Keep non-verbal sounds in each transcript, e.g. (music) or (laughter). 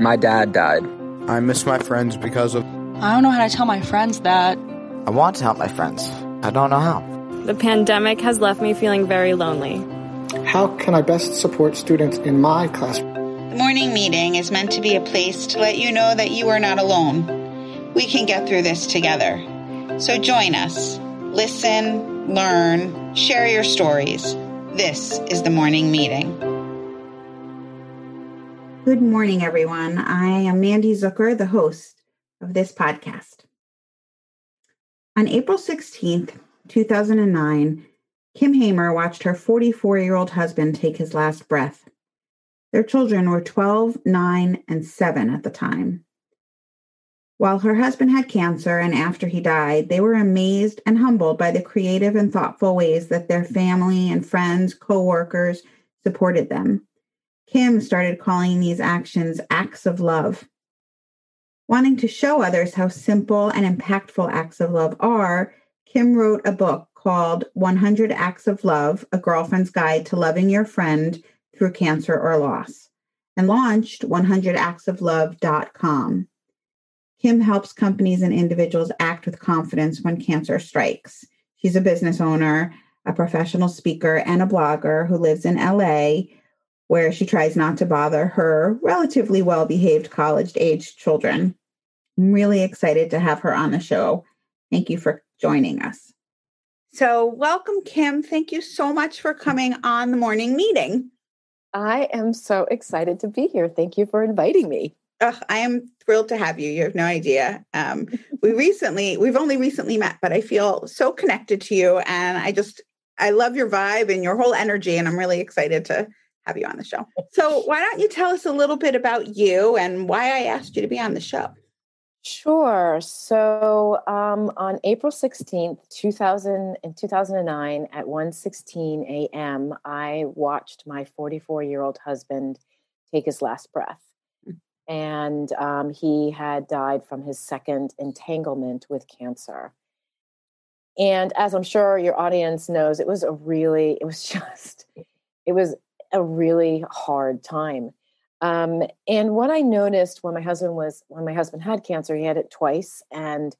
My dad died. I miss my friends because of. I don't know how to tell my friends that. I want to help my friends. I don't know how. The pandemic has left me feeling very lonely. How can I best support students in my class? The morning meeting is meant to be a place to let you know that you are not alone. We can get through this together. So join us. Listen, learn, share your stories. This is the morning meeting. Good morning, everyone. I am Mandy Zucker, the host of this podcast. On April 16th, 2009, Kim Hamer watched her 44 year old husband take his last breath. Their children were 12, 9, and 7 at the time. While her husband had cancer and after he died, they were amazed and humbled by the creative and thoughtful ways that their family and friends, co-workers supported them. Kim started calling these actions acts of love. Wanting to show others how simple and impactful acts of love are, Kim wrote a book called 100 Acts of Love A Girlfriend's Guide to Loving Your Friend Through Cancer or Loss, and launched 100actsoflove.com. Kim helps companies and individuals act with confidence when cancer strikes. She's a business owner, a professional speaker, and a blogger who lives in LA, where she tries not to bother her relatively well behaved college aged children. I'm really excited to have her on the show. Thank you for joining us. So, welcome, Kim. Thank you so much for coming on the morning meeting. I am so excited to be here. Thank you for inviting me. Oh, I am thrilled to have you. You have no idea. Um, we (laughs) recently, we've only recently met, but I feel so connected to you. And I just, I love your vibe and your whole energy. And I'm really excited to have you on the show. So, why don't you tell us a little bit about you and why I asked you to be on the show? Sure. So um, on April 16th, 2000, in 2009 at 1.16 a.m., I watched my 44-year-old husband take his last breath. Hmm. And um, he had died from his second entanglement with cancer. And as I'm sure your audience knows, it was a really, it was (laughs) just, it was a really hard time um, and what I noticed when my husband was when my husband had cancer, he had it twice, and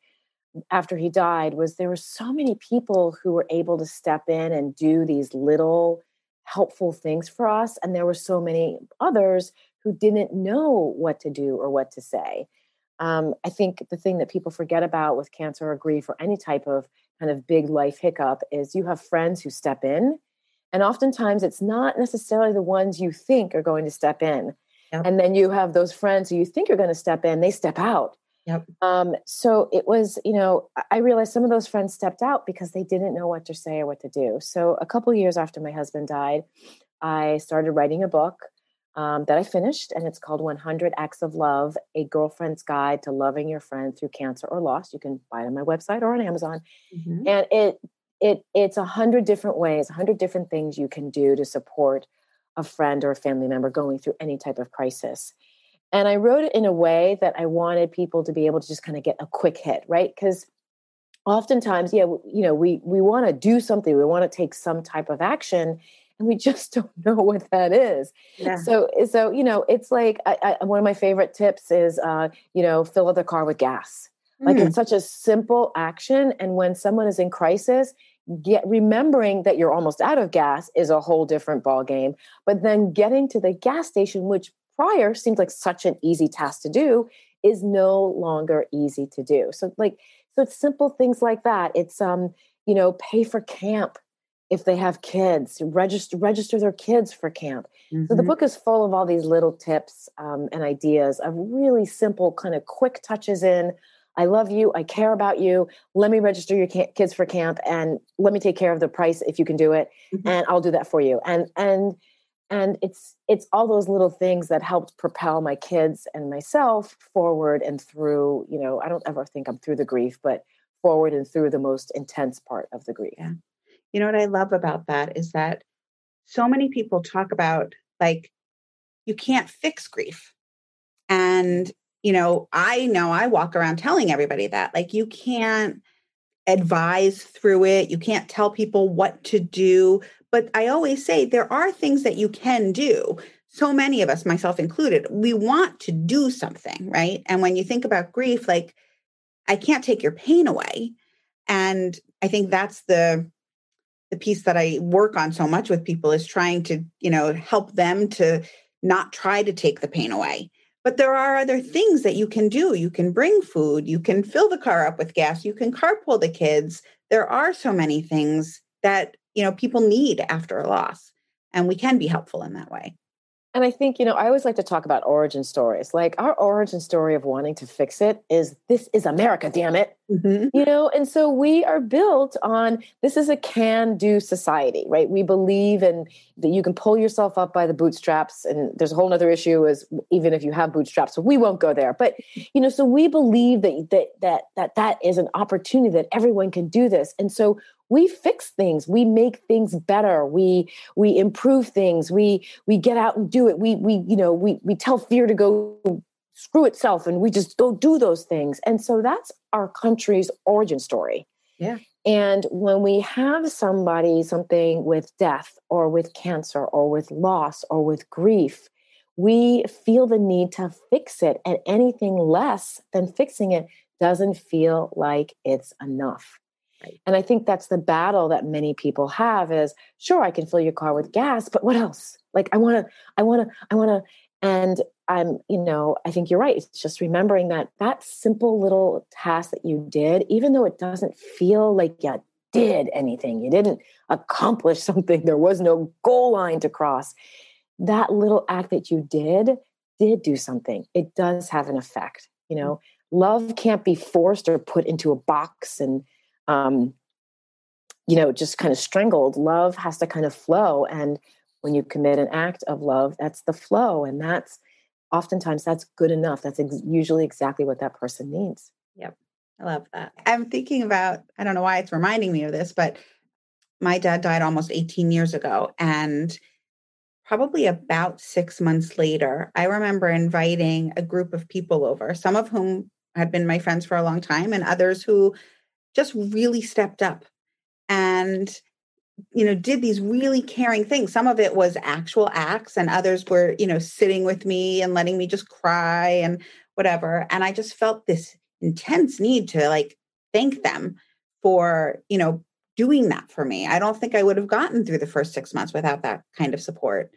after he died, was there were so many people who were able to step in and do these little helpful things for us, and there were so many others who didn't know what to do or what to say. Um, I think the thing that people forget about with cancer or grief or any type of kind of big life hiccup is you have friends who step in. And oftentimes it's not necessarily the ones you think are going to step in. Yep. And then you have those friends who you think are going to step in, they step out. Yep. Um, so it was, you know, I realized some of those friends stepped out because they didn't know what to say or what to do. So a couple years after my husband died, I started writing a book um, that I finished, and it's called 100 Acts of Love A Girlfriend's Guide to Loving Your Friend Through Cancer or Loss. You can buy it on my website or on Amazon. Mm-hmm. And it, it, it's a hundred different ways, a hundred different things you can do to support a friend or a family member going through any type of crisis. And I wrote it in a way that I wanted people to be able to just kind of get a quick hit, right? Because oftentimes, yeah, you know, we we want to do something, we want to take some type of action, and we (laughs) just don't know what that is. Yeah. So, so you know, it's like I, I, one of my favorite tips is, uh, you know, fill up the car with gas. Like mm. it's such a simple action, and when someone is in crisis, get remembering that you're almost out of gas is a whole different ball game but then getting to the gas station which prior seemed like such an easy task to do is no longer easy to do so like so it's simple things like that it's um you know pay for camp if they have kids register register their kids for camp mm-hmm. so the mm-hmm. book is full of all these little tips um, and ideas of really simple kind of quick touches in I love you. I care about you. Let me register your kids for camp and let me take care of the price if you can do it. Mm-hmm. And I'll do that for you. And, and, and it's, it's all those little things that helped propel my kids and myself forward and through, you know, I don't ever think I'm through the grief, but forward and through the most intense part of the grief. Yeah. You know what I love about that is that so many people talk about like, you can't fix grief. And you know, I know I walk around telling everybody that. Like, you can't advise through it, you can't tell people what to do. But I always say there are things that you can do. so many of us, myself included, we want to do something, right? And when you think about grief, like, I can't take your pain away. And I think that's the the piece that I work on so much with people is trying to, you know, help them to not try to take the pain away. But there are other things that you can do. You can bring food, you can fill the car up with gas, you can carpool the kids. There are so many things that, you know, people need after a loss, and we can be helpful in that way. And I think, you know, I always like to talk about origin stories. Like our origin story of wanting to fix it is this is America, damn it. Mm-hmm. You know, and so we are built on this is a can do society, right? We believe in that you can pull yourself up by the bootstraps. And there's a whole other issue is even if you have bootstraps, we won't go there. But, you know, so we believe that that that that that is an opportunity that everyone can do this. And so we fix things. We make things better. We we improve things. We we get out and do it. We we you know we we tell fear to go screw itself and we just go do those things. And so that's our country's origin story. Yeah. And when we have somebody something with death or with cancer or with loss or with grief we feel the need to fix it. And anything less than fixing it doesn't feel like it's enough. And I think that's the battle that many people have is sure I can fill your car with gas, but what else? Like I want to I want to I want to and I'm you know I think you're right. It's just remembering that that simple little task that you did even though it doesn't feel like you did anything, you didn't accomplish (laughs) something, there was no goal line to cross. That little act that you did did do something. It does have an effect, you mm. know. Love can't be forced or put into a box and um, you know, just kind of strangled. Love has to kind of flow. And when you commit an act of love, that's the flow. And that's oftentimes that's good enough. That's ex- usually exactly what that person needs. Yep. I love that. I'm thinking about, I don't know why it's reminding me of this, but my dad died almost 18 years ago. And probably about six months later, I remember inviting a group of people over, some of whom had been my friends for a long time, and others who just really stepped up and you know did these really caring things some of it was actual acts and others were you know sitting with me and letting me just cry and whatever and i just felt this intense need to like thank them for you know doing that for me i don't think i would have gotten through the first six months without that kind of support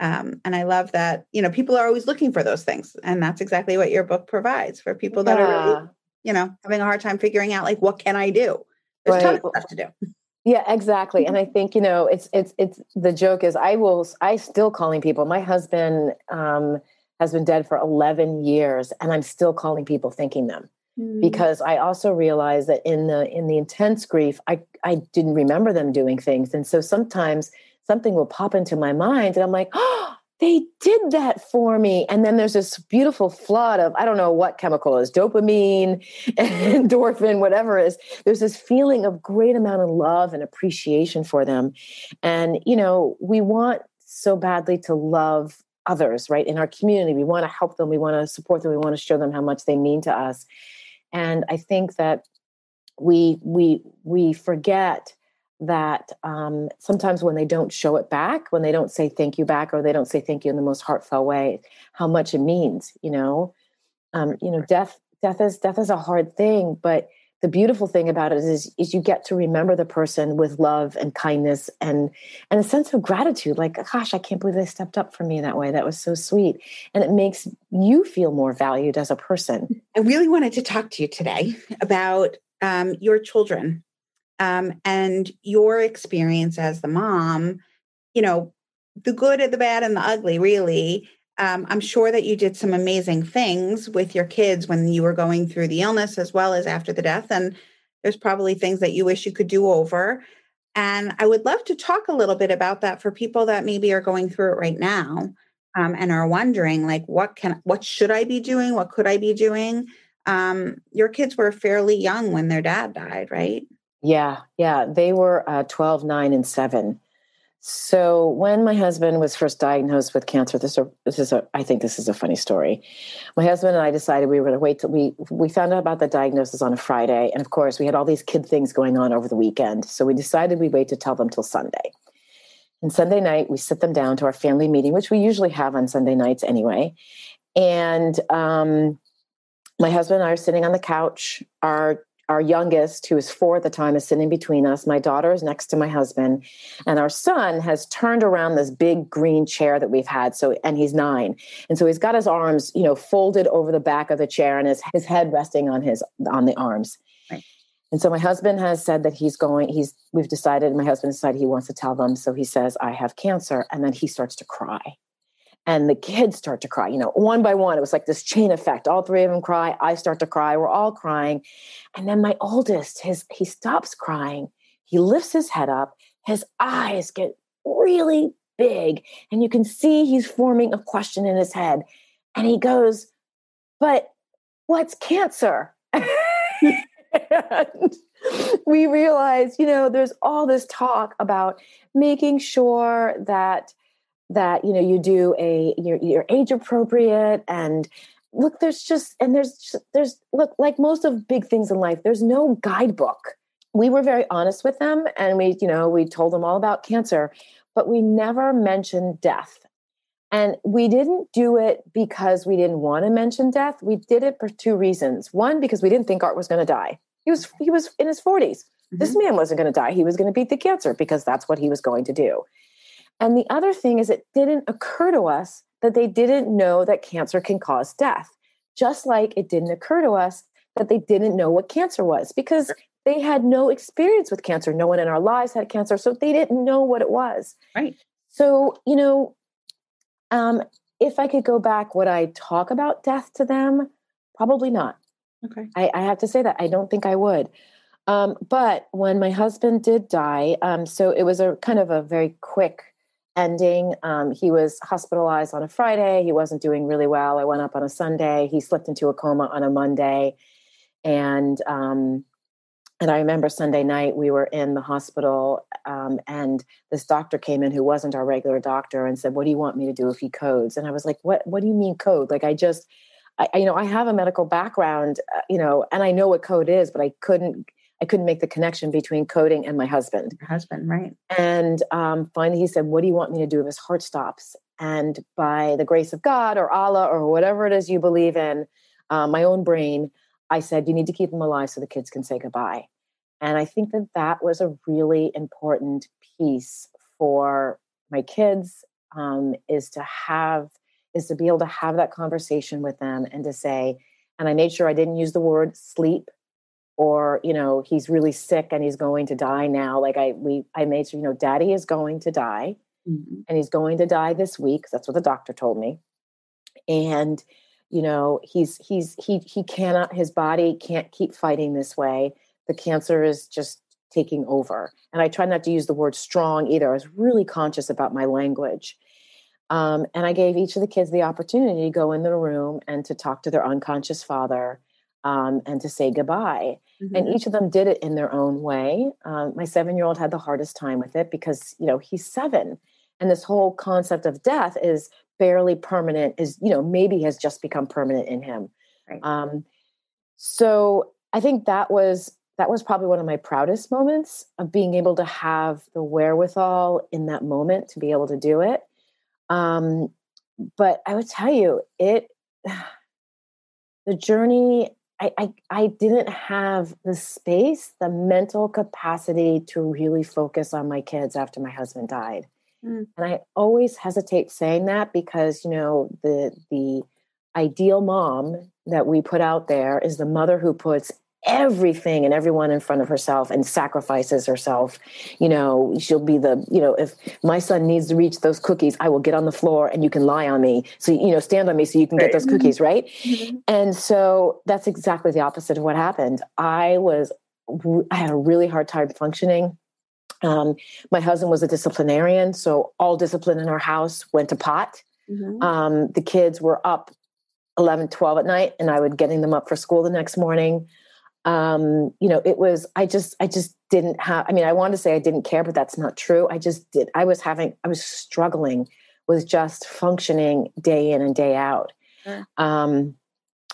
um, and i love that you know people are always looking for those things and that's exactly what your book provides for people that yeah. are really you know, having a hard time figuring out like what can I do? There's right. tons of stuff to do. Yeah, exactly. And I think, you know, it's it's it's the joke is I will I still calling people. My husband um has been dead for 11 years and I'm still calling people thanking them. Mm. Because I also realize that in the in the intense grief, I I didn't remember them doing things. And so sometimes something will pop into my mind and I'm like, (gasps) "Oh, they did that for me. And then there's this beautiful flood of, I don't know what chemical is, dopamine, (laughs) endorphin, whatever is. There's this feeling of great amount of love and appreciation for them. And, you know, we want so badly to love others, right? In our community, we want to help them, we want to support them, we want to show them how much they mean to us. And I think that we we we forget that um, sometimes when they don't show it back, when they don't say thank you back, or they don't say thank you in the most heartfelt way, how much it means. You know, um, you know, death death is death is a hard thing, but the beautiful thing about it is is you get to remember the person with love and kindness and and a sense of gratitude like gosh i can't believe they stepped up for me that way. That was so sweet. And it makes you feel more valued as a person. I really wanted to talk to you today about um, your children um, and your experience as the mom, you know, the good, and the bad, and the ugly, really. Um, I'm sure that you did some amazing things with your kids when you were going through the illness as well as after the death. And there's probably things that you wish you could do over. And I would love to talk a little bit about that for people that maybe are going through it right now um, and are wondering, like, what can, what should I be doing? What could I be doing? Um, your kids were fairly young when their dad died, right? Yeah, yeah. They were uh, 12, 9, and 7. So when my husband was first diagnosed with cancer, this, are, this is a, I think this is a funny story. My husband and I decided we were going to wait till we, we found out about the diagnosis on a Friday. And of course, we had all these kid things going on over the weekend. So we decided we'd wait to tell them till Sunday. And Sunday night, we sit them down to our family meeting, which we usually have on Sunday nights anyway. And um, my husband and I are sitting on the couch. Our our youngest, who is four at the time, is sitting between us. My daughter is next to my husband, and our son has turned around this big green chair that we've had. So, and he's nine, and so he's got his arms, you know, folded over the back of the chair, and his his head resting on his on the arms. Right. And so my husband has said that he's going. He's we've decided. My husband decided he wants to tell them. So he says, "I have cancer," and then he starts to cry and the kids start to cry you know one by one it was like this chain effect. All three of them cry i start to cry we're all crying. And then my oldest his he stops crying he lifts his head up his eyes get really big and you can see he's forming a question in his head. And he goes but what's cancer? (laughs) And we realize you know there's all this talk about making sure that that you know you do a you're, you're age appropriate and look there's just and there's just, there's look like most of big things in life there's no guidebook. We were very honest with them and we you know we told them all about cancer but we never mentioned death. And we didn't do it because we didn't want to mention death. We did it for two reasons. One because we didn't think art was going to die. He was he was in his 40s mm-hmm. this man wasn't going to die. He was going to beat the cancer because that's what he was going to do and the other thing is, it didn't occur to us that they didn't know that cancer can cause death, just like it didn't occur to us that they didn't know what cancer was because they had no experience with cancer. No one in our lives had cancer, so they didn't know what it was. Right. So, you know, um, if I could go back, would I talk about death to them? Probably not. Okay. I, I have to say that I don't think I would. Um, but when my husband did die, um, so it was a kind of a very quick ending. Um, he was hospitalized on a Friday. He wasn't doing really well. I went up on a Sunday. He slipped into a coma on a Monday, and um, and I remember Sunday night we were in the hospital, um, and this doctor came in who wasn't our regular doctor and said, "What do you want me to do if he codes?" And I was like, "What? What do you mean code? Like I just." I, you know, I have a medical background, uh, you know, and I know what code is, but I couldn't I couldn't make the connection between coding and my husband. Your husband, right. And um, finally he said, What do you want me to do if his heart stops? And by the grace of God or Allah or whatever it is you believe in, uh, my own brain, I said, You need to keep him alive so the kids can say goodbye. And I think that that was a really important piece for my kids um, is to have, is to be able to have that conversation with them and to say, and I made sure I didn't use the word sleep or you know he's really sick and he's going to die now like i we i made sure you know daddy is going to die mm-hmm. and he's going to die this week that's what the doctor told me and you know he's he's he he cannot his body can't keep fighting this way the cancer is just taking over and i try not to use the word strong either i was really conscious about my language um, and i gave each of the kids the opportunity to go in the room and to talk to their unconscious father um, and to say goodbye. Mm-hmm. And each of them did it in their own way. Um, my seven year old had the hardest time with it because, you know, he's seven. And this whole concept of death is barely permanent, is, you know, maybe has just become permanent in him. Right. Um, so I think that was that was probably one of my proudest moments of being able to have the wherewithal in that moment to be able to do it. Um, but I would tell you, it (sighs) the journey I, I, I didn't have the space, the mental capacity to really focus on my kids after my husband died. Mm. And I always hesitate saying that because, you know, the the ideal mom that we put out there is the mother who puts everything and everyone in front of herself and sacrifices herself. You know, she'll be the, you know, if my son needs to reach those cookies, I will get on the floor and you can lie on me. So, you know, stand on me so you can right. get those cookies, right? Mm-hmm. And so that's exactly the opposite of what happened. I was, I had a really hard time functioning. Um, my husband was a disciplinarian, so all discipline in our house went to pot. Mm-hmm. Um, the kids were up 11, 12 at night, and I would getting them up for school the next morning um you know it was i just i just didn't have i mean i want to say i didn't care but that's not true. I just did i was having i was struggling with just functioning day in and day out. Um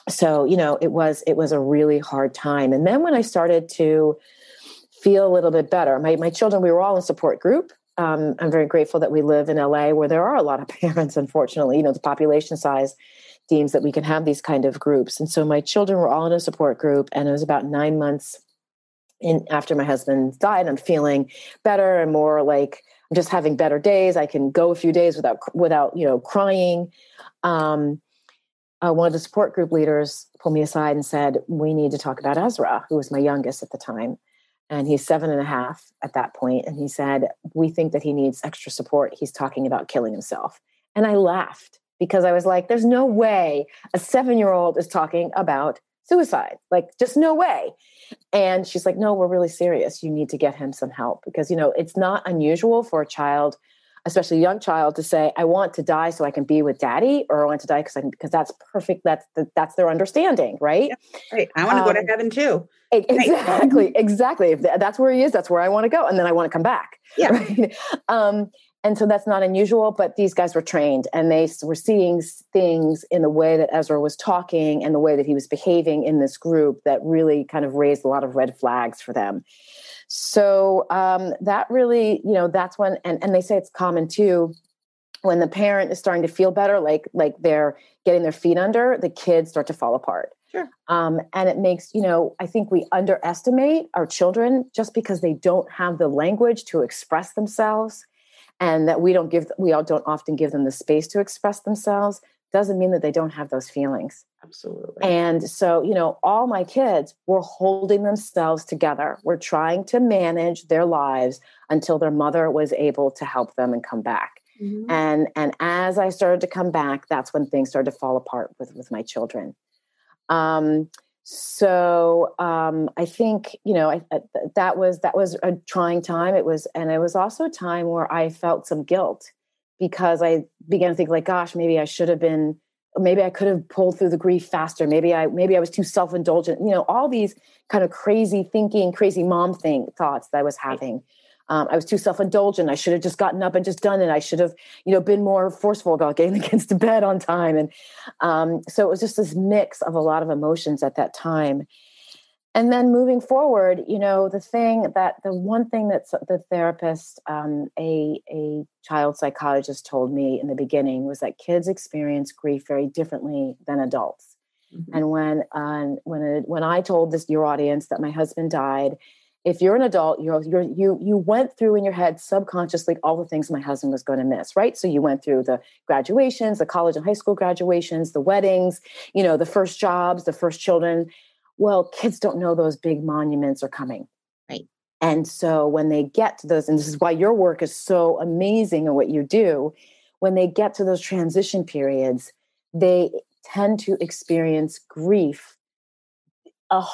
so you know it was it was a really hard time. And then when i started to feel a little bit better my, my children we were all in support group. Um, I'm very grateful that we live in LA where there are a lot of (laughs) parents, unfortunately, you know, the population size deems that we can have these kind of groups. And so my children were all in a support group, and it was about nine months in after my husband died. I'm feeling better and more like I'm just having better days. I can go a few days without without you know crying. Um, uh, one of the support group leaders pulled me aside and said, "We need to talk about Ezra, who was my youngest at the time." and he's seven and a half at that point and he said we think that he needs extra support he's talking about killing himself and i laughed because i was like there's no way a seven year old is talking about suicide. Like just no way. And she's like no we're really serious. You need to get him some help. Because you know it's not unusual for a child especially a young child to say i want to die so i can be with daddy or i want to die because i can because that's perfect that's the, that's their understanding right? Yeah, right. I want to um, go to heaven too exactly (laughs) exactly. If that's where he is that's where i want to go and then i want to come back yeah. (laughs) right? um, and so that's not unusual but these guys were trained and they were seeing things in the way that ezra was talking and the way that he was behaving in this group that really kind of raised a lot of red flags for them. So um, that really you know that's when and, and they say it's common too when the parent is starting to feel better like like they're getting their feet under the kids start to fall apart. Sure. Um, and it makes, you know, I think we underestimate our children just because they don't have the language to express themselves and that we don't give, we all don't often give them the space to express themselves doesn't mean that they don't have those feelings. Absolutely. And so, you know, all my kids were holding themselves together. We're trying to manage their lives until their mother was able to help them and come back. Mm-hmm. And and as I started to come back, that's when things started to fall apart with with my children. Um, so um, I think you know I, I, that was that was a trying time. It was, and it was also a time where I felt some guilt because I began to think like, gosh, maybe I should have been, maybe I could have pulled through the grief faster. Maybe I maybe I was too self indulgent. You know, all these kind of crazy thinking, crazy mom thing thoughts that I was having. Um, I was too self-indulgent. I should have just gotten up and just done it. I should have, you know, been more forceful about (laughs) getting the kids to bed on time. And um, so it was just this mix of a lot of emotions at that time. And then moving forward, you know, the thing that the one thing that the therapist, um, a a child psychologist, told me in the beginning was that kids experience grief very differently than adults. Mm-hmm. And when uh, when it, when I told this your audience that my husband died, if you're an adult, you're, you're, you you went through in your head subconsciously all the things my husband was going to miss, right? So you went through the graduations, the college and high school graduations, the weddings, you know, the first jobs, the first children. Well, kids don't know those big monuments are coming, right? And so when they get to those, and this is why your work is so amazing and what you do, when they get to those transition periods, they tend to experience grief a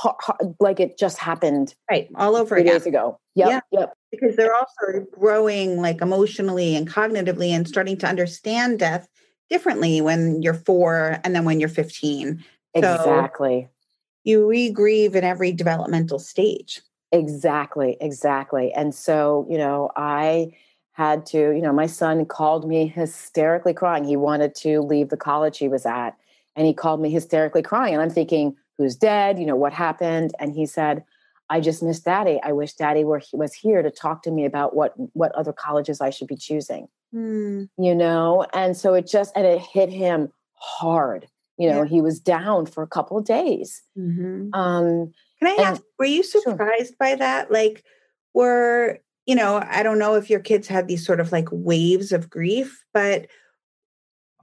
like it just happened right all over again. days ago. Yep, yeah, yep. Because they're also growing like emotionally and cognitively and starting to understand death differently when you're four and then when you're 15. Exactly. So you re-grieve in every developmental stage. Exactly, exactly. And so, you know, I had to, you know, my son called me hysterically crying. He wanted to leave the college he was at. And he called me hysterically crying. And I'm thinking, who's dead, you know, what happened. And he said, I just miss daddy. I wish daddy were was here to talk to me about what what other colleges I should be choosing. Mm. You know, and so it just and it hit him hard. You know, yeah. he was down for a couple of days. Mm-hmm. Um, Can I ask, were you surprised sure. by that? Like, were you know, I don't know if your kids had these sort of like waves of grief, but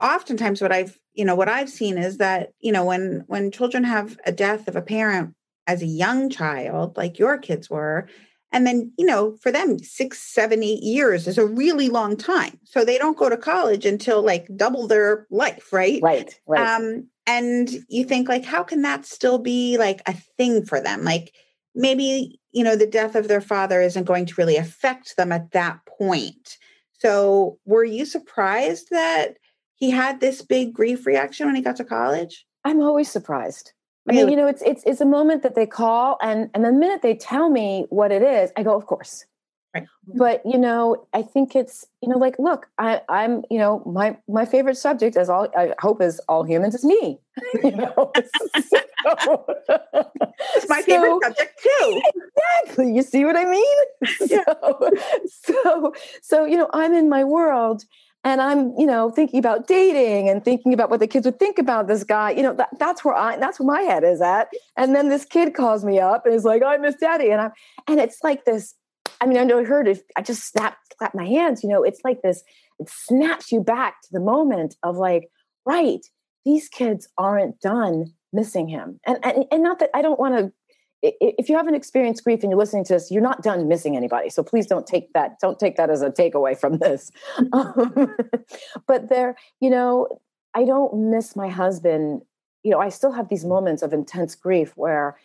oftentimes what I've you know what I've seen is that you know when when children have a death of a parent as a young child like your kids were and then you know for them six seven eight years is a really long time. So they don't go to college until like double their life right? Right right. Um and you think like how can that still be like a thing for them? Like maybe you know the death of their father isn't going to really affect them at that point. So were you surprised that he had this big grief reaction when he got to college? I'm always surprised. Really? I mean, you know, it's it's it's a moment that they call, and and the minute they tell me what it is, I go, of course. Right. But you know, I think it's you know, like, look, I, I'm you know, my my favorite subject, as all I hope is all humans, is me. (laughs) you know, (laughs) so, it's my favorite subject too. Exactly. You see what I mean? Yeah. (laughs) So, so, so you know, I'm in my world, and I'm, you know, thinking about dating and thinking about what the kids would think about this guy. You know, that, that's where I, that's where my head is at. And then this kid calls me up and is like, "I miss daddy," and I'm, and it's like this I mean, I know I heard it. I just snap, clap my hands. You know, it's like this. It snaps you back to the moment of like, right, these kids aren't done missing him, and and, and not that I don't want to. If you haven't experienced grief and you're listening to this, you're not done missing anybody. So please don't take that. Don't take that as a takeaway from this. (laughs) Um, but there, you know, I don't miss my husband. You know, I still have these moments of intense grief where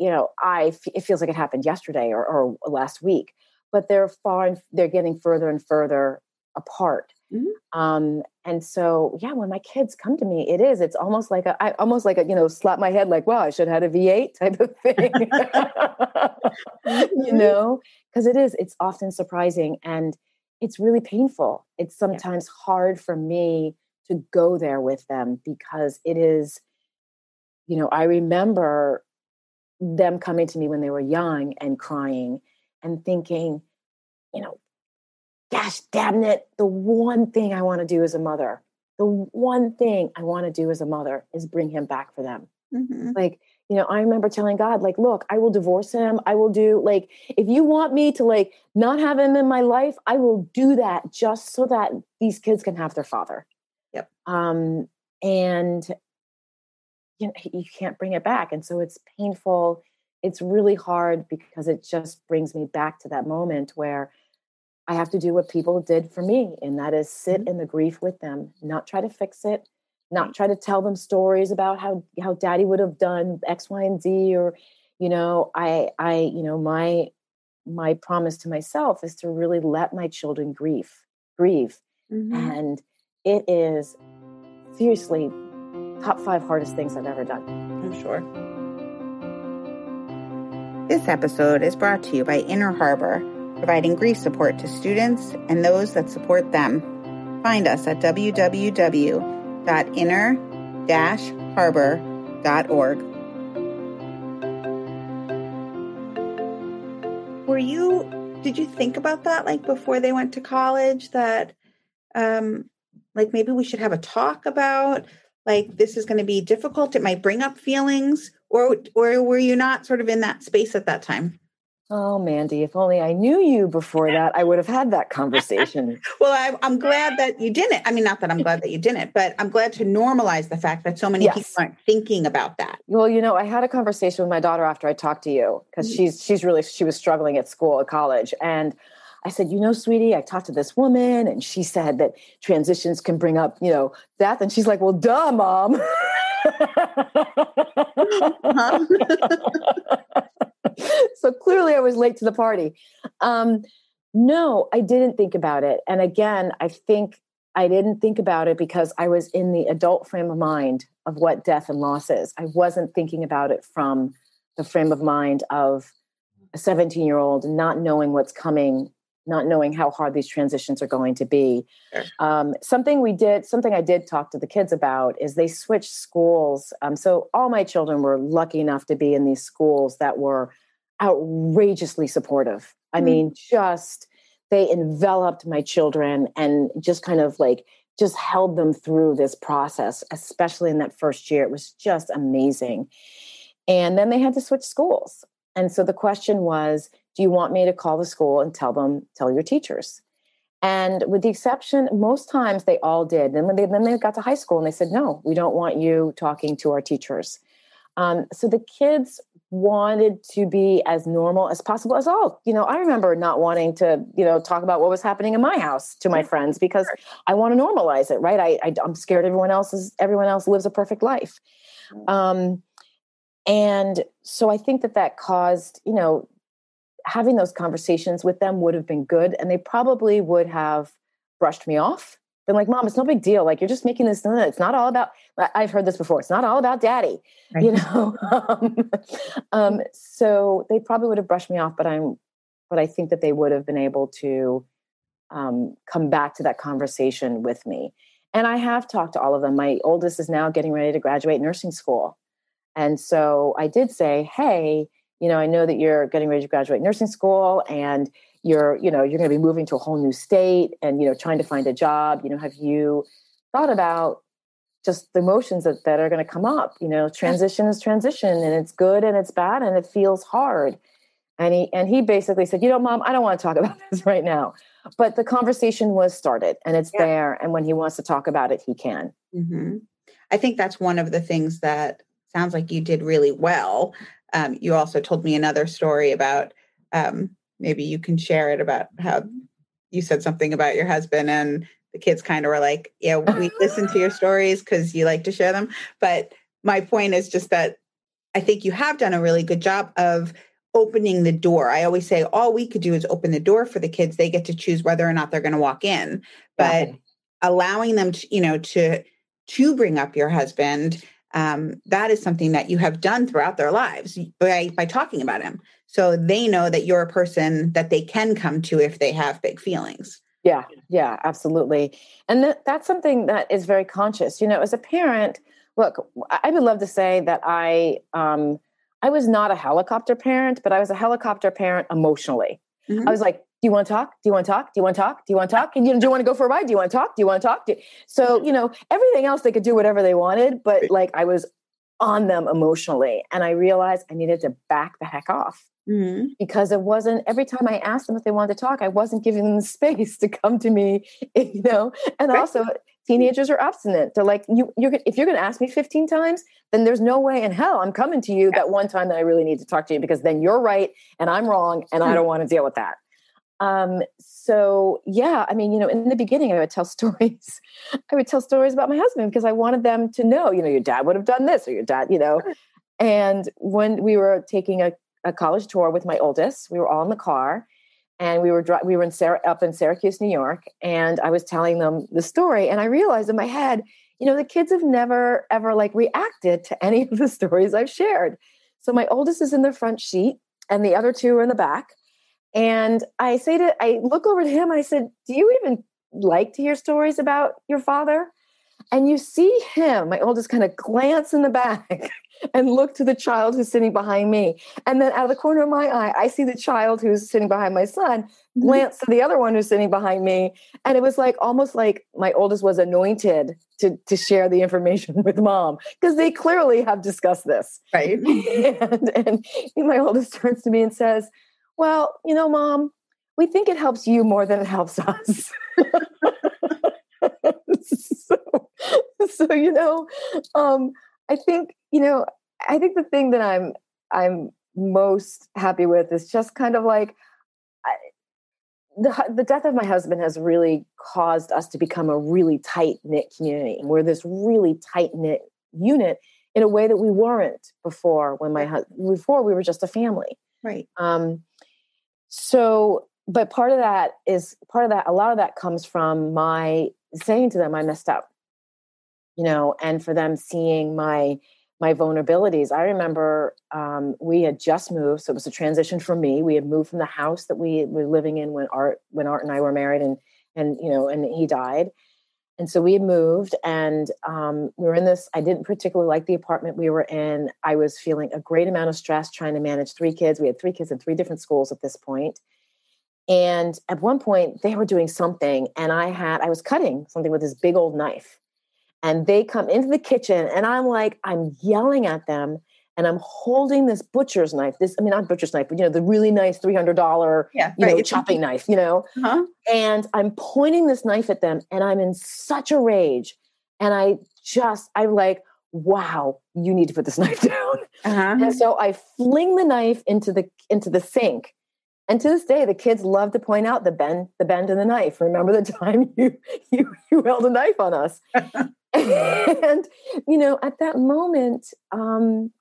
you know, I it feels like it happened yesterday or, or last week, but they're far and they're getting further and further apart. Mm-hmm. Um, and so, yeah, when my kids come to me, it is, it's almost like a, I almost like a, you know, slap my head like, wow, I should have had a V8 type of thing, (laughs) (laughs) you know, because it is, it's often surprising and it's really painful. It's sometimes yeah. hard for me to go there with them because it is, you know, I remember them coming to me when they were young and crying and thinking, you know, gosh, damn it, the one thing I want to do as a mother, the one thing I want to do as a mother is bring him back for them. Mm-hmm. Like, you know, I remember telling God, like, look, I will divorce him. I will do, like, if you want me to, like, not have him in my life, I will do that just so that these kids can have their father. Yep. Um, and you know you can't bring it back and so it's painful it's really hard because it just brings me back to that moment where i have to do what people did for me and that is sit mm-hmm. in the grief with them not try to fix it not try to tell them stories about how how daddy would have done x y and z or you know i i you know my my promise to myself is to really let my children grieve grieve mm-hmm. and it is seriously top five hardest things I've ever done. I'm sure. This episode is brought to you by Inner Harbor, providing grief support to students and those that support them. Find us at www.inner-harbor.org. Were you, did you think about that like before they went to college that, um, like maybe we should have a talk about like this is going to be difficult it might bring up feelings or or were you not sort of in that space at that time oh mandy if only i knew you before that i would have had that (laughs) conversation well I, am glad that you didn't i mean not that i'm glad that you didn't but i'm glad to normalize the fact that so many yes. people aren't thinking about that well you know i had a conversation with my daughter after i talked to you because mm-hmm. she's she's really she was struggling at school at college and I said, you know, sweetie, I talked to this woman and she said that transitions can bring up, you know, death. And she's like, well, duh, mom. (laughs) (laughs) (laughs) so clearly I was late to the party. Um, no, I didn't think about it. And again, I think I didn't think about it because I was in the adult frame of mind of what death and loss is. I wasn't thinking about it from the frame of mind of a 17 year old not knowing what's coming not knowing how hard these transitions are going to be. Sure. Um, something we did, something I did talk to the kids about is they switched schools. Um, so all my children were lucky enough to be in these schools that were outrageously supportive. I mm-hmm. mean, just they enveloped my children and just kind of like just held them through this process, especially in that first year. It was just amazing. And then they had to switch schools. And so the question was, do you want me to call the school and tell them, tell your teachers? And with the exception, most times they all did. And when they then they got to high school and they said, no, we don't want you talking to our teachers. Um, so the kids wanted to be as normal as possible as all. You know, I remember not wanting to, you know, talk about what was happening in my house to my friends because I want to normalize it, right? I, I am scared everyone else is everyone else lives a perfect life. Um, and so I think that that caused, you know, having those conversations with them would have been good and they probably would have brushed me off been like mom it's no big deal like you're just making this it's not all about i've heard this before it's not all about daddy right. you (laughs) know um, um, so they probably would have brushed me off but i'm but I think that they would have been able to um, come back to that conversation with me. And I have talked to all of them. My oldest is now getting ready to graduate nursing school. And so I did say, hey, you know, I know that you're getting ready to graduate nursing school and you're, you know, you're going to be moving to a whole new state and, you know, trying to find a job. You know, have you thought about just the emotions that, that are going to come up? You know, transition is transition and it's good and it's bad and it feels hard. And he and he basically said, you know, mom, I don't want to talk (laughs) about this right now. But the conversation was started and it's yeah. there. And when he wants to talk about it, he can. Mm-hmm. I think that's one of the things that sounds like you did really well. Um, you also told me another story about um, maybe you can share it about how you said something about your husband and the kids kind of were like, yeah, we (laughs) listen to your stories because you like to share them. But my point is just that I think you have done a really good job of opening the door. I always say all we could do is open the door for the kids. They get to choose whether or not they're going to walk in. But yeah. allowing them to, you know, to to bring up your husband um, that is something that you have done throughout their lives by, by talking about him. So they know that you're a person that they can come to if they have big feelings. Yeah, yeah, absolutely. And that, that's something that is very conscious. You know, as a parent, look, I would love to say that I, um, I was not a helicopter parent, but I was a helicopter parent emotionally. Mm-hmm. I was like, do you want to talk? Do you want to talk? Do you want to talk? Do you want to talk? And you know, do you want to go for a ride? Do you want to talk? Do you want to talk? So, you know, everything else they could do whatever they wanted, but like I was on them emotionally. And I realized I needed to back the heck off. Mm-hmm. Because it wasn't every time I asked them if they wanted to talk, I wasn't giving them the space to come to me, (laughs) you know. And also, teenagers are obstinate. They're like, you, you're if you're going to ask me 15 times, then there's no way in hell I'm coming to you that one time that I really need to talk to you because then you're right and I'm wrong and I hmm. don't want to deal with that. Um, so yeah, I mean, you know, in the beginning, I would tell (laughs) stories. I would tell stories about my husband because I wanted them to know, you know, your dad would have done this or your dad, you know. And when we were taking a, a college tour with my oldest, we were all in the car, and we were we were in Sarah, up in Syracuse, New York, and I was telling them the story, and I realized in my head, you know, the kids have never ever like reacted to any of the (laughs) stories I've shared. So my oldest is in the front seat, and the other two are in the back and I say to, I look over to him, I said, Do you even like to hear stories about your father? And you see him, my oldest, kind of glance in the back (laughs) and look to the child who's sitting behind me. And then out of the corner of my eye, I see the child who's sitting behind my son mm-hmm. glance to the other one who's sitting behind me. And it was like almost like my oldest was anointed to, to share the information (laughs) with mom because they clearly have discussed this. Right. (laughs) and, and my oldest turns to me and says, well, you know, mom, we think it helps you more than it helps us. (laughs) so, so, you know, um, I think, you know, I think the thing that I'm I'm most happy with is just kind of like I, the the death of my husband has really caused us to become a really tight knit community, and we're this really tight knit unit in a way that we weren't before. When my husband before we were just a family, right? Um, so, but part of that is part of that, a lot of that comes from my saying to them, I messed up, you know, and for them seeing my, my vulnerabilities. I remember um, we had just moved, so it was a transition for me. We had moved from the house that we were living in when Art when Art and I were married, and and you know, and he died. And so we moved, and um, we were in this. I didn't particularly like the apartment we were in. I was feeling a great amount of stress trying to manage three kids. We had three kids in three different schools at this point. And at one point, they were doing something, and I had I was cutting something with this big old knife, and they come into the kitchen, and I'm like, I'm yelling at them, and I'm holding this butcher's knife. This, I mean, not butcher's knife, but you know, the really nice three hundred dollar, yeah, you right. know, chopping knife. You know, uh-huh. and I'm pointing this knife at them, and I'm in such a rage, and I just, I'm like, wow, you need to put this (laughs) knife down. Uh-huh. And so I fling the knife into the into the sink. And to this day, the kids love to point out the bend, the bend in the knife. Remember the (laughs) time you you, you held a knife on us? (laughs) and you know, at that moment, um,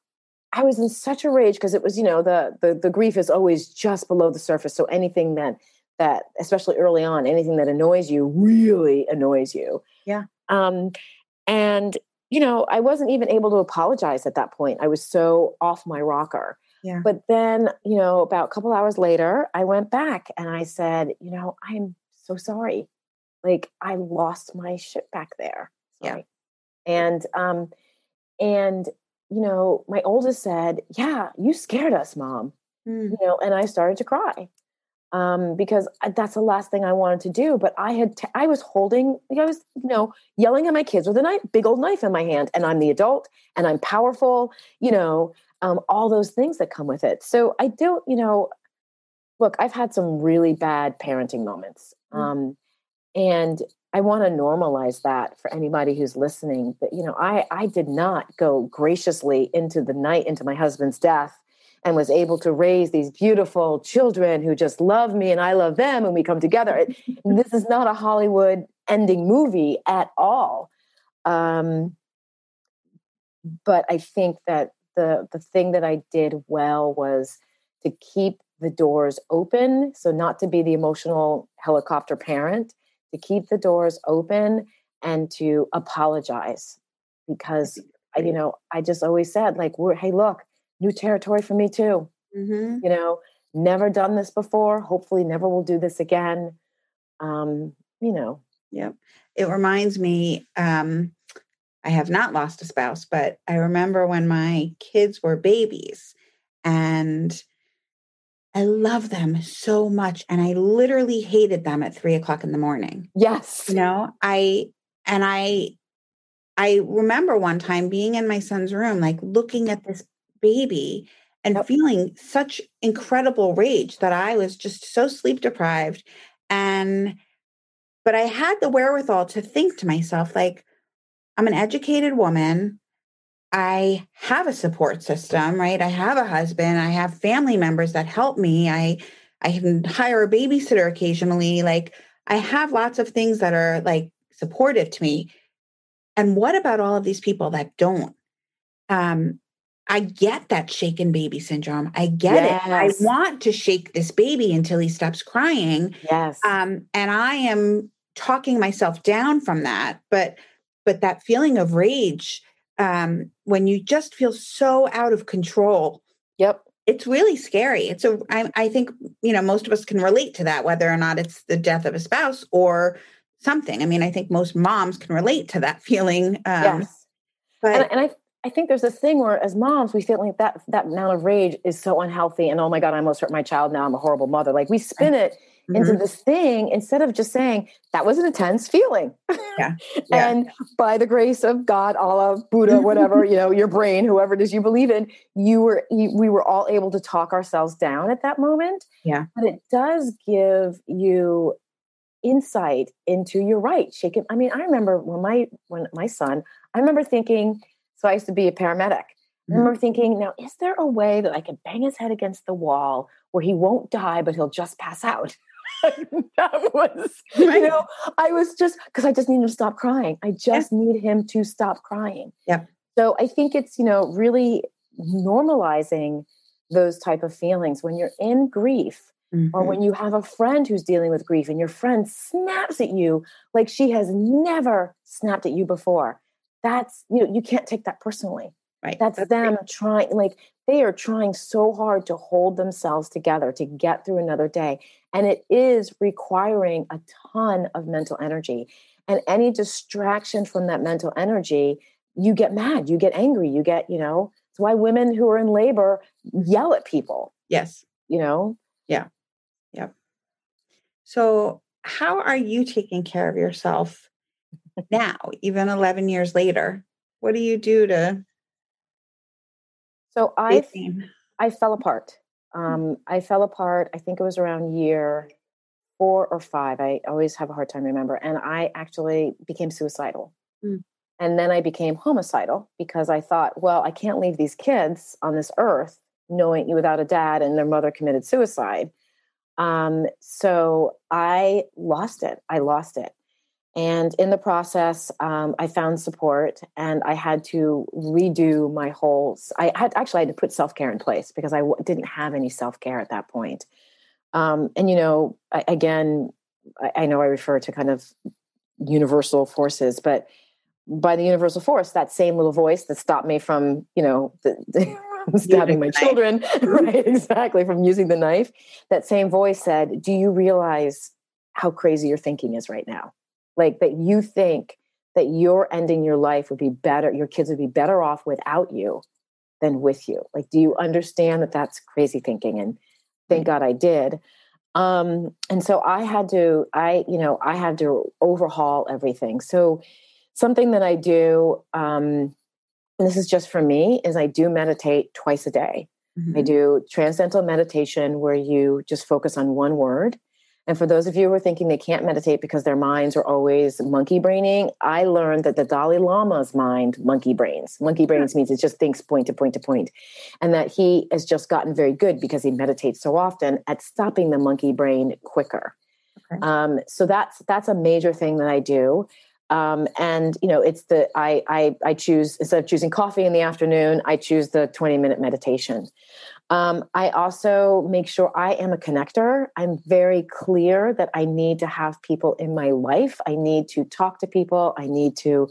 I was in such a rage because it was, you know, the, the the grief is always just below the surface. So anything that that, especially early on, anything that annoys you really annoys you. Yeah. Um, and you know, I wasn't even able to apologize at that point. I was so off my rocker. Yeah. But then, you know, about a couple hours later, I went back and I said, you know, I'm so sorry. Like I lost my shit back there. Sorry. Yeah. And um and you know, my oldest said, "Yeah, you scared us, mom." Mm. You know, and I started to cry um, because that's the last thing I wanted to do. But I had, t- I was holding, I was, you know, yelling at my kids with a knife, big old knife in my hand, and I'm the adult, and I'm powerful, you know, um, all those things that come with it. So I don't, you know, look, I've had some really bad parenting moments, mm. um, and I want to normalize that for anybody who's listening. That you know, I I did not go graciously into the night into my husband's death and was able to raise these beautiful children who just love me and I love them and we come together. (laughs) this is not a Hollywood ending movie at all. Um, but I think that the the thing that I did well was to keep the doors open, so not to be the emotional helicopter parent, to keep the doors open and to apologize because you know I just always said like we're hey look new territory for me too. Mm-hmm. You know, never done this before. Hopefully, never will do this again. Um, you know. Yep. It reminds me. Um, I have not lost a spouse, but I remember when my kids were babies, and I love them so much, and I literally hated them at three o'clock in the morning. Yes. You know, I and I I remember one time being in my son's room, like looking at this baby and yep. feeling such incredible rage that I was just so sleep deprived. And, but I had the wherewithal to think to myself, like, I'm an educated woman. I have a support system, right? I have a husband. I have family members that help me. I, I can hire a babysitter occasionally. Like, I have lots of things that are like supportive to me. And what about all of these people that don't? Um, I get that shaken baby syndrome. I get yes. it. I want to shake this baby until he stops crying. Yes. Um, and I am talking myself down from that. But but that feeling of rage, um, when you just feel so out of control. Yep. It's really scary. It's a. I, I think you know most of us can relate to that, whether or not it's the death of a spouse or something. I mean, I think most moms can relate to that feeling. Um, yes. But, and, and I I think there's this thing where as moms we feel like that that amount of rage is so unhealthy and oh my god I almost hurt my child now I'm a horrible mother like we spin it mm-hmm. into this thing instead of just saying that was an intense feeling yeah. (laughs) yeah. and by the grace of God Allah Buddha whatever you know your brain whoever it is you believe in you were you, we were all able to talk ourselves down at that moment yeah but it does give you insight into your right shaking I mean I remember when my when my son I remember thinking so I used to be a paramedic. Mm-hmm. I remember thinking, now, is there a way that I can bang his head against the wall where he won't die, but he'll just pass out? (laughs) that was, you know, I was just because I just need him to stop crying. I just yeah. need him to stop crying. Yeah. So I think it's, you know, really normalizing those type of feelings when you're in grief mm-hmm. or when you have a friend who's dealing with grief and your friend snaps at you like she has never snapped at you before that's you know you can't take that personally right that's, that's them great. trying like they are trying so hard to hold themselves together to get through another day and it is requiring a ton of mental energy and any distraction from that mental energy you get mad you get angry you get you know it's why women who are in labor yell at people yes you know yeah yeah so how are you taking care of yourself now, even 11 years later? What do you do to? So I, I fell apart. Um, I fell apart. I think it was around year four or five. I always have a hard time remember. And I actually became suicidal. Mm. And then I became homicidal because I thought, well, I can't leave these kids on this earth knowing without a dad and their mother committed suicide. Um, so I lost it. I lost it. And in the process, um, I found support and I had to redo my whole. I had actually I had to put self care in place because I w- didn't have any self care at that point. Um, and you know, I, again, I, I know I refer to kind of universal forces, but by the universal force, that same little voice that stopped me from, you know, (laughs) the, the, (laughs) stabbing my children, (laughs) right? Exactly, from using the knife. That same voice said, Do you realize how crazy your thinking is right now? Like that you think that you're ending your life would be better, your kids would be better off without you than with you. Like, do you understand that that's crazy thinking? And thank God I did. Um, and so I had to, I, you know, I had to overhaul everything. So something that I do, um, and this is just for me, is I do meditate twice a day. Mm-hmm. I do transcendental meditation where you just focus on one word and for those of you who are thinking they can't meditate because their minds are always monkey braining, I learned that the Dalai Lama's mind monkey brains. Monkey brains means it just thinks point to point to point, and that he has just gotten very good because he meditates so often at stopping the monkey brain quicker. Okay. Um, so that's that's a major thing that I do. Um, and you know, it's the I, I I choose instead of choosing coffee in the afternoon, I choose the twenty minute meditation. Um, I also make sure I am a connector. I'm very clear that I need to have people in my life. I need to talk to people. I need to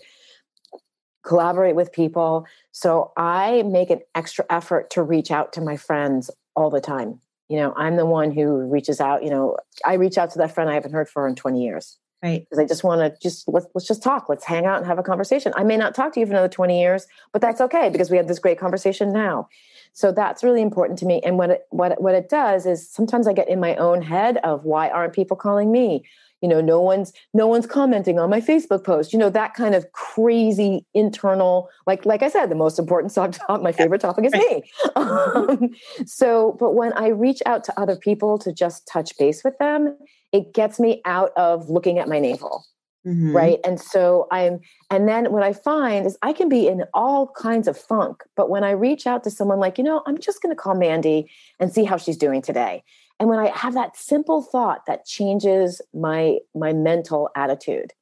collaborate with people. So I make an extra effort to reach out to my friends all the time. You know, I'm the one who reaches out. You know, I reach out to that friend I haven't heard for in 20 years. Right. Because I just want to just let's let's just talk. Let's hang out and have a conversation. I may not talk to you for another 20 years, but that's okay because we had this great conversation now. So that's really important to me. And what it, what what it does is sometimes I get in my own head of why aren't people calling me? You know, no one's no one's commenting on my Facebook post. You know, that kind of crazy internal, like like I said, the most important (laughs) topic, my favorite topic is me. (laughs) Um, so, but when I reach out to other people to just touch base with them, it gets me out of looking at my navel. Mm-hmm. Right. And so I'm, and then what I find is I can be in all kinds of funk. But when I reach out to someone like, you know, I'm just going to call Mandy and see how she's doing today. And when I have that simple thought that changes my, my mental attitude.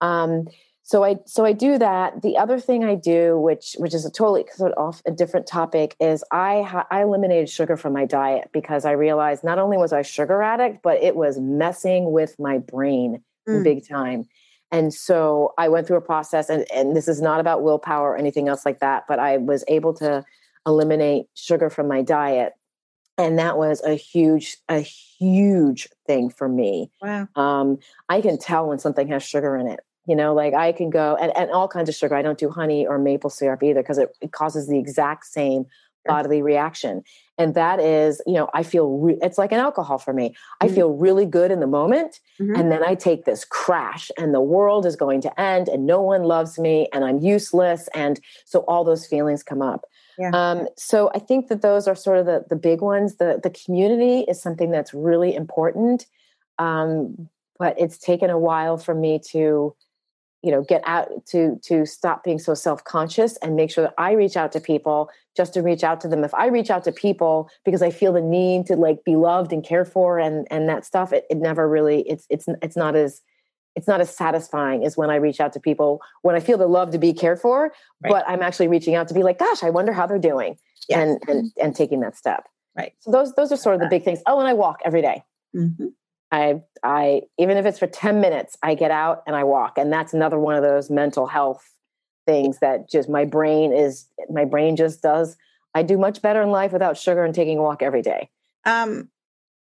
Um, so I, so I do that. The other thing I do, which, which is a totally sort of off a different topic is I, ha- I eliminated sugar from my diet because I realized not only was I sugar addict, but it was messing with my brain mm. big time. And so I went through a process, and, and this is not about willpower or anything else like that, but I was able to eliminate sugar from my diet. And that was a huge, a huge thing for me. Wow. Um, I can tell when something has sugar in it. You know, like I can go and, and all kinds of sugar. I don't do honey or maple syrup either because it, it causes the exact same bodily reaction and that is you know i feel re- it's like an alcohol for me i mm-hmm. feel really good in the moment mm-hmm. and then i take this crash and the world is going to end and no one loves me and i'm useless and so all those feelings come up yeah. um, so i think that those are sort of the, the big ones the, the community is something that's really important um, but it's taken a while for me to you know get out to to stop being so self-conscious and make sure that i reach out to people just to reach out to them if i reach out to people because i feel the need to like be loved and cared for and and that stuff it, it never really it's it's it's not as it's not as satisfying as when i reach out to people when i feel the love to be cared for right. but i'm actually reaching out to be like gosh i wonder how they're doing yes. and and and taking that step right so those those are sort of the big things oh and i walk every day. mm-hmm. I I even if it's for 10 minutes, I get out and I walk. And that's another one of those mental health things that just my brain is my brain just does I do much better in life without sugar and taking a walk every day. Um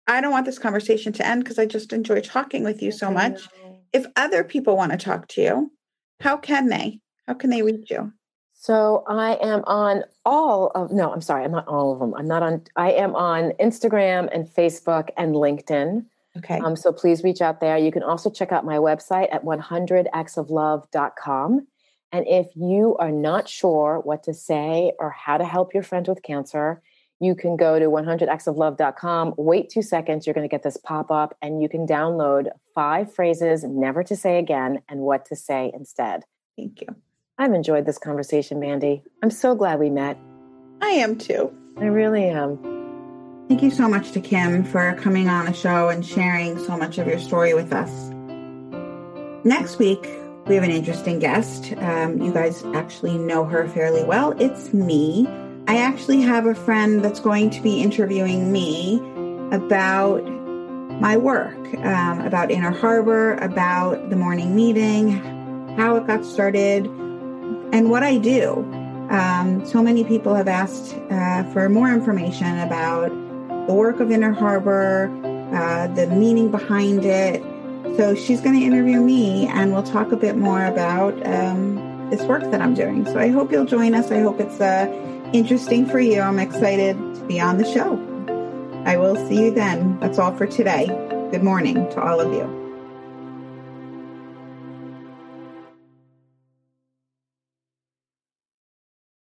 I don't want this conversation to end because I just enjoy talking with you so much. If other people want to talk to you, how can they? How can they reach you? So I am on all of no, I'm sorry, I'm not all of them. I'm not on I am on Instagram and Facebook and LinkedIn. Okay. Um, so please reach out there. You can also check out my website at 100actsoflove.com. And if you are not sure what to say or how to help your friend with cancer, you can go to 100actsoflove.com. Wait two seconds. You're going to get this pop up, and you can download five phrases never to say again and what to say instead. Thank you. I've enjoyed this conversation, Mandy. I'm so glad we met. I am too. I really am. Thank you so much to Kim for coming on the show and sharing so much of your story with us. Next week, we have an interesting guest. Um, you guys actually know her fairly well. It's me. I actually have a friend that's going to be interviewing me about my work, um, about Inner Harbor, about the morning meeting, how it got started, and what I do. Um, so many people have asked uh, for more information about the work of Inner Harbor, uh, the meaning behind it. So she's going to interview me and we'll talk a bit more about um, this work that I'm doing. So I hope you'll join us. I hope it's uh, interesting for you. I'm excited to be on the show. I will see you then. That's all for today. Good morning to all of you.